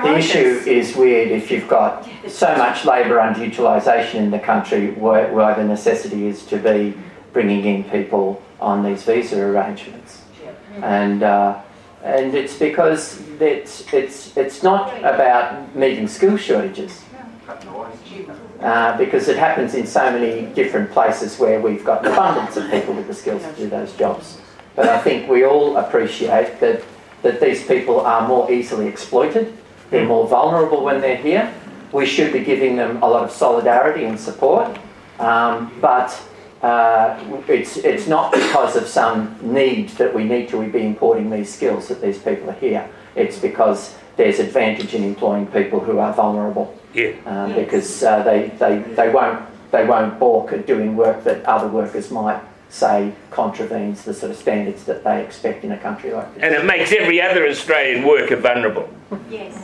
The issue is weird if you've got so much labour underutilisation in the country where, where the necessity is to be bringing in people on these visa arrangements. And, uh, and it's because it's, it's, it's not about meeting skill shortages. Uh, because it happens in so many different places where we've got an abundance of people with the skills to do those jobs. But I think we all appreciate that, that these people are more easily exploited, they're more vulnerable when they're here. We should be giving them a lot of solidarity and support, um, but uh, it's, it's not because of some need that we need to be importing these skills that these people are here. It's because there's advantage in employing people who are vulnerable. Yeah. Um. Because uh, they, they, they, won't, they won't balk at doing work that other workers might say contravenes the sort of standards that they expect in a country like this. And it makes every other Australian worker vulnerable. Yes.